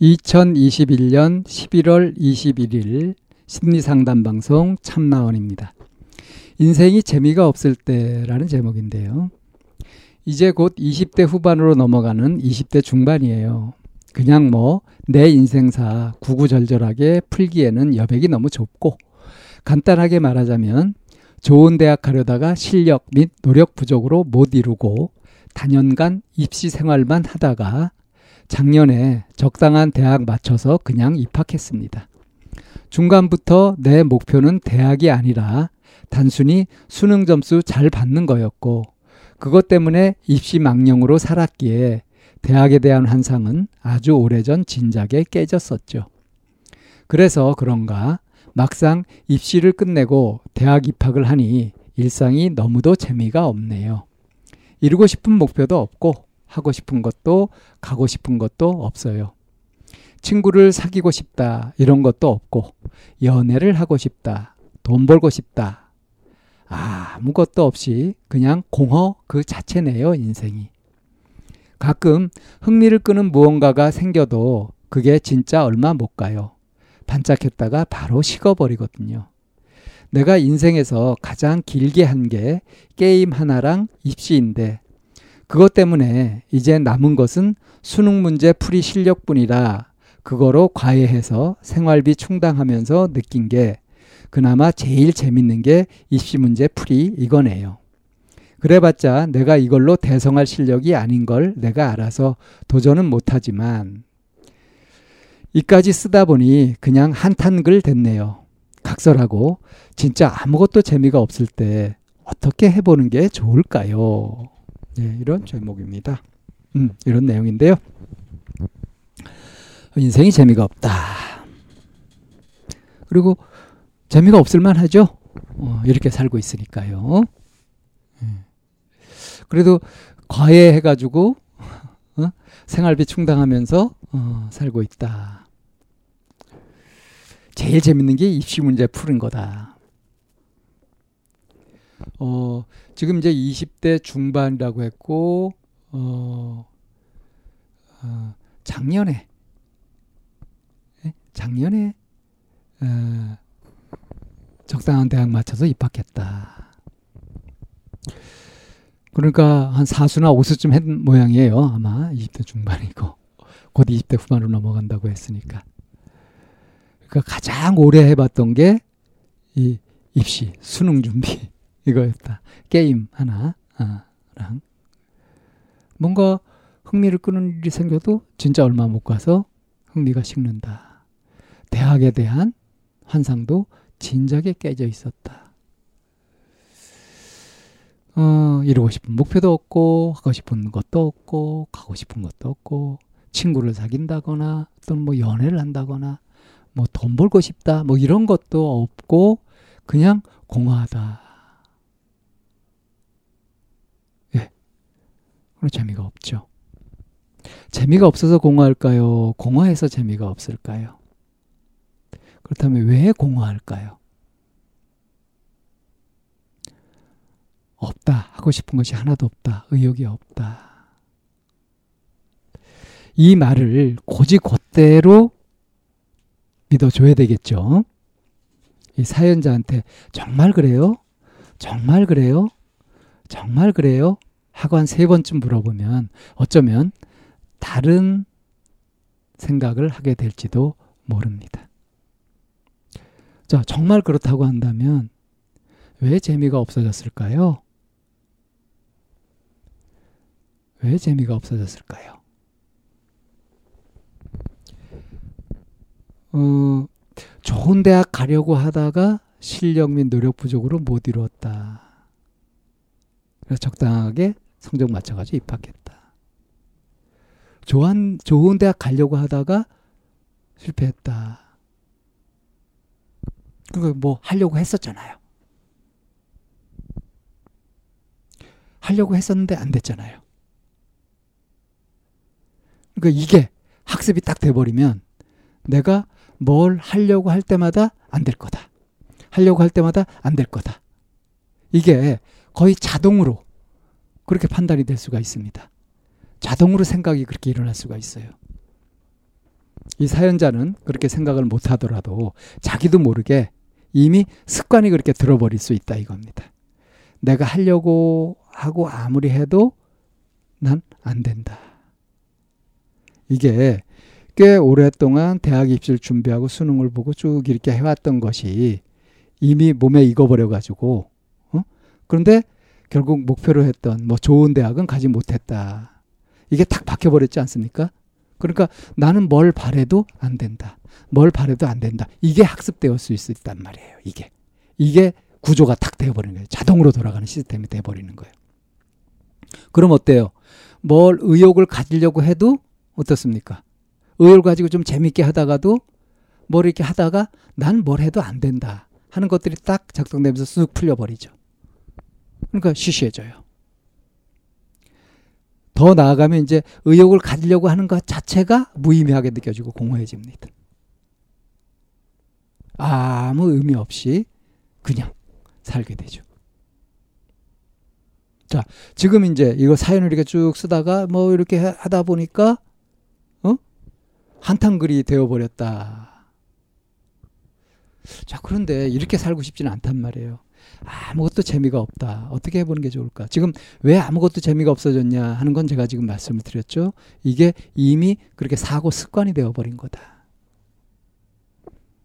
2021년 11월 21일 심리상담 방송 참나원입니다. 인생이 재미가 없을 때라는 제목인데요. 이제 곧 20대 후반으로 넘어가는 20대 중반이에요. 그냥 뭐 내 인생사 구구절절하게 풀기에는 여백이 너무 좁고 간단하게 말하자면 좋은 대학 가려다가 실력 및 노력 부족으로 못 이루고 단연간 입시 생활만 하다가 작년에 적당한 대학 맞춰서 그냥 입학했습니다. 중간부터 내 목표는 대학이 아니라 단순히 수능 점수 잘 받는 거였고 그것 때문에 입시 망령으로 살았기에 대학에 대한 환상은 아주 오래전 진작에 깨졌었죠. 그래서 그런가 막상 입시를 끝내고 대학 입학을 하니 일상이 너무도 재미가 없네요. 이루고 싶은 목표도 없고 하고 싶은 것도 가고 싶은 것도 없어요. 친구를 사귀고 싶다 이런 것도 없고 연애를 하고 싶다 돈 벌고 싶다. 아무것도 없이 그냥 공허 그 자체네요 인생이. 가끔 흥미를 끄는 무언가가 생겨도 그게 진짜 얼마 못 가요. 반짝했다가 바로 식어버리거든요. 내가 인생에서 가장 길게 한 게 게임 하나랑 입시인데 그것 때문에 이제 남은 것은 수능 문제 풀이 실력뿐이라 그거로 과외해서 생활비 충당하면서 느낀 게 그나마 제일 재밌는 게 입시 문제 풀이 이거네요. 그래봤자 내가 이걸로 대성할 실력이 아닌 걸 내가 알아서 도전은 못하지만 이까지 쓰다 보니 그냥 한탄글 됐네요. 각설하고 진짜 아무것도 재미가 없을 때 어떻게 해보는 게 좋을까요? 네, 이런 제목입니다. 음, 이런 내용인데요. 인생이 재미가 없다. 그리고 재미가 없을만 하죠. 어, 이렇게 살고 있으니까요. 예. 그래도 과외해가지고 어? 생활비 충당하면서 어, 살고 있다. 제일 재밌는 게 입시 문제 푸는 거다. 어, 지금 이제 20대 중반이라고 했고, 어, 어 작년에, 예? 작년에, 어, 적당한 대학 맞춰서 입학했다. 그러니까 한 4수나 5수쯤 했 모양이에요. 아마 20대 중반이고. 곧 20대 후반으로 넘어간다고 했으니까. 그러니까 가장 오래 해봤던 게 이 입시, 수능 준비. 이거였다. 게임 하나랑 뭔가 흥미를 끄는 일이 생겨도 진짜 얼마 못 가서 흥미가 식는다. 대학에 대한 환상도 진작에 깨져 있었다. 어, 이루고 싶은 목표도 없고, 하고 싶은 것도 없고, 가고 싶은 것도 없고, 친구를 사귄다거나, 또는 뭐 연애를 한다거나, 뭐 돈 벌고 싶다, 뭐 이런 것도 없고, 그냥 공허하다. 그럼 재미가 없죠. 재미가 없어서 공허할까요? 공허해서 재미가 없을까요? 그렇다면 왜 공허할까요? 없다. 하고 싶은 것이 하나도 없다. 의욕이 없다. 이 말을 고지 곧대로 믿어줘야 되겠죠. 이 사연자한테 정말 그래요? 정말 그래요? 정말 그래요? 하고 한 세 번쯤 물어보면 어쩌면 다른 생각을 하게 될지도 모릅니다. 자, 정말 그렇다고 한다면 왜 재미가 없어졌을까요? 왜 재미가 없어졌을까요? 어, 좋은 대학 가려고 하다가 실력 및 노력 부족으로 못 이루었다. 그래서 적당하게 성적 맞춰가지고 입학했다. 좋은, 좋은 대학 가려고 하다가 실패했다. 그거 뭐 하려고 했었잖아요. 하려고 했었는데 안 됐잖아요. 그러니까 이게 학습이 딱 돼버리면 내가 뭘 하려고 할 때마다 안 될 거다. 하려고 할 때마다 안 될 거다. 이게 거의 자동으로 그렇게 판단이 될 수가 있습니다. 자동으로 생각이 그렇게 일어날 수가 있어요. 이 사연자는 그렇게 생각을 못 하더라도 자기도 모르게 이미 습관이 그렇게 들어버릴 수 있다 이겁니다. 내가 하려고 하고 아무리 해도 난 안 된다. 이게 꽤 오랫동안 대학 입시를 준비하고 수능을 보고 쭉 이렇게 해왔던 것이 이미 몸에 익어버려 가지고, 어? 그런데 결국 목표로 했던 뭐 좋은 대학은 가지 못했다. 이게 탁 박혀버렸지 않습니까? 그러니까 나는 뭘 바래도 안 된다. 뭘 바래도 안 된다. 이게 학습되었을 수 있단 말이에요. 이게. 이게 구조가 탁 되어버리는 거예요. 자동으로 돌아가는 시스템이 되어버리는 거예요. 그럼 어때요? 뭘 의욕을 가지려고 해도 어떻습니까? 의욕을 가지고 좀 재밌게 하다가도 뭘 이렇게 하다가 난 뭘 해도 안 된다 하는 것들이 딱 작동되면서 쑥 풀려버리죠. 그러니까 쉬쉬해져요. 더 나아가면 이제 의욕을 가지려고 하는 것 자체가 무의미하게 느껴지고 공허해집니다. 아무 의미 없이 그냥 살게 되죠. 자, 지금 이제 이거 사연을 이렇게 쭉 쓰다가 뭐 이렇게 하다 보니까 어? 한탕글이 되어 버렸다. 자, 그런데 이렇게 살고 싶지는 않단 말이에요. 아무것도 재미가 없다. 어떻게 해보는 게 좋을까? 지금 왜 아무것도 재미가 없어졌냐 하는 건 제가 지금 말씀을 드렸죠. 이게 이미 그렇게 사고 습관이 되어버린 거다.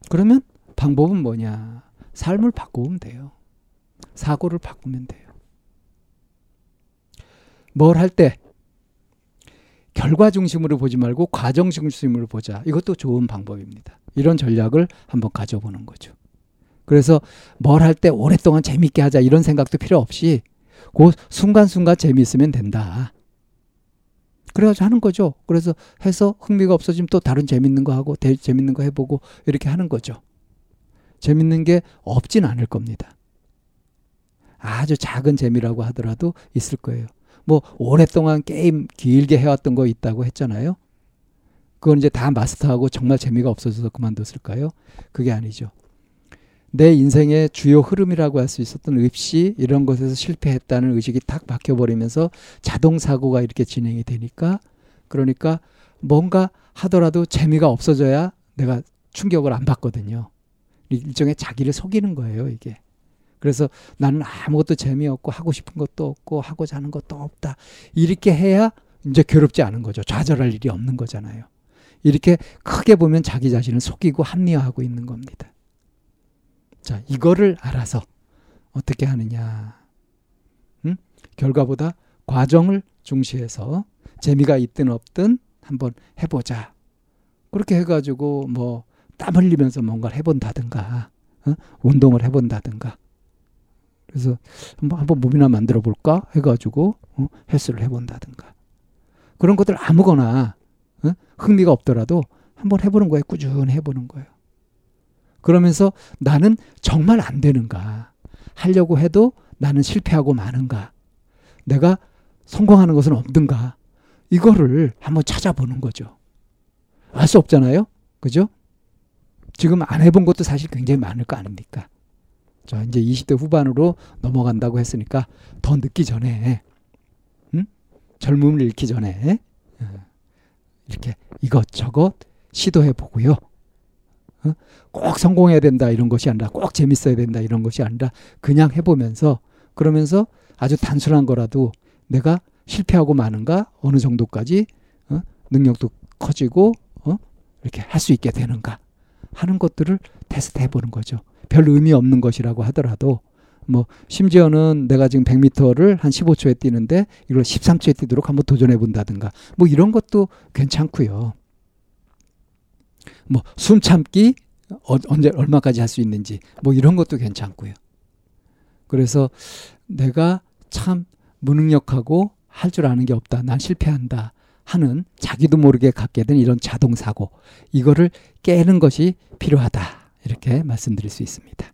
그러면 방법은 뭐냐? 삶을 바꾸면 돼요. 사고를 바꾸면 돼요. 뭘 할 때 결과 중심으로 보지 말고 과정 중심으로 보자. 이것도 좋은 방법입니다. 이런 전략을 한번 가져보는 거죠. 그래서 뭘 할 때 오랫동안 재밌게 하자 이런 생각도 필요 없이 그 순간순간 재미있으면 된다. 그래가지고 하는 거죠. 그래서 해서 흥미가 없어지면 또 다른 재밌는 거 하고 재밌는 거 해보고 이렇게 하는 거죠. 재밌는 게 없진 않을 겁니다. 아주 작은 재미라고 하더라도 있을 거예요. 뭐 오랫동안 게임 길게 해왔던 거 있다고 했잖아요. 그건 이제 다 마스터하고 정말 재미가 없어져서 그만뒀을까요? 그게 아니죠. 내 인생의 주요 흐름이라고 할 수 있었던 입시 이런 것에서 실패했다는 의식이 탁 박혀버리면서 자동 사고가 이렇게 진행이 되니까 그러니까 뭔가 하더라도 재미가 없어져야 내가 충격을 안 받거든요. 일종의 자기를 속이는 거예요, 이게. 그래서 나는 아무것도 재미없고 하고 싶은 것도 없고 하고자 하는 것도 없다. 이렇게 해야 이제 괴롭지 않은 거죠. 좌절할 일이 없는 거잖아요. 이렇게 크게 보면 자기 자신을 속이고 합리화하고 있는 겁니다. 자, 이거를 알아서 어떻게 하느냐. 음? 결과보다 과정을 중시해서 재미가 있든 없든 한번 해보자. 그렇게 해가지고 뭐 땀 흘리면서 뭔가를 해본다든가, 어? 운동을 해본다든가. 그래서 한번, 한번 몸이나 만들어 볼까 해가지고 어? 헬스를 해본다든가. 그런 것들 아무거나 어? 흥미가 없더라도 한번 해보는 거예요. 꾸준히 해보는 거예요. 그러면서 나는 정말 안 되는가? 하려고 해도 나는 실패하고 마는가? 내가 성공하는 것은 없는가? 이거를 한번 찾아보는 거죠. 알 수 없잖아요? 그죠? 지금 안 해본 것도 사실 굉장히 많을 거 아닙니까? 자, 이제 20대 후반으로 넘어간다고 했으니까 더 늦기 전에, 응? 젊음을 잃기 전에, 어, 이렇게 이것저것 시도해 보고요. 어? 꼭 성공해야 된다 이런 것이 아니라 꼭 재밌어야 된다 이런 것이 아니라 그냥 해보면서 그러면서 아주 단순한 거라도 내가 실패하고 마는가 어느 정도까지 어? 능력도 커지고 어? 이렇게 할 수 있게 되는가 하는 것들을 테스트 해 보는 거죠. 별 의미 없는 것이라고 하더라도 뭐 심지어는 내가 지금 100m를 한 15초에 뛰는데 이걸 13초에 뛰도록 한번 도전해 본다든가 뭐 이런 것도 괜찮고요. 뭐 숨 참기 어, 언제 얼마까지 할 수 있는지 뭐 이런 것도 괜찮고요. 그래서 내가 참 무능력하고 할 줄 아는 게 없다. 난 실패한다. 하는 자기도 모르게 갖게 된 이런 자동 사고 이거를 깨는 것이 필요하다. 이렇게 말씀드릴 수 있습니다.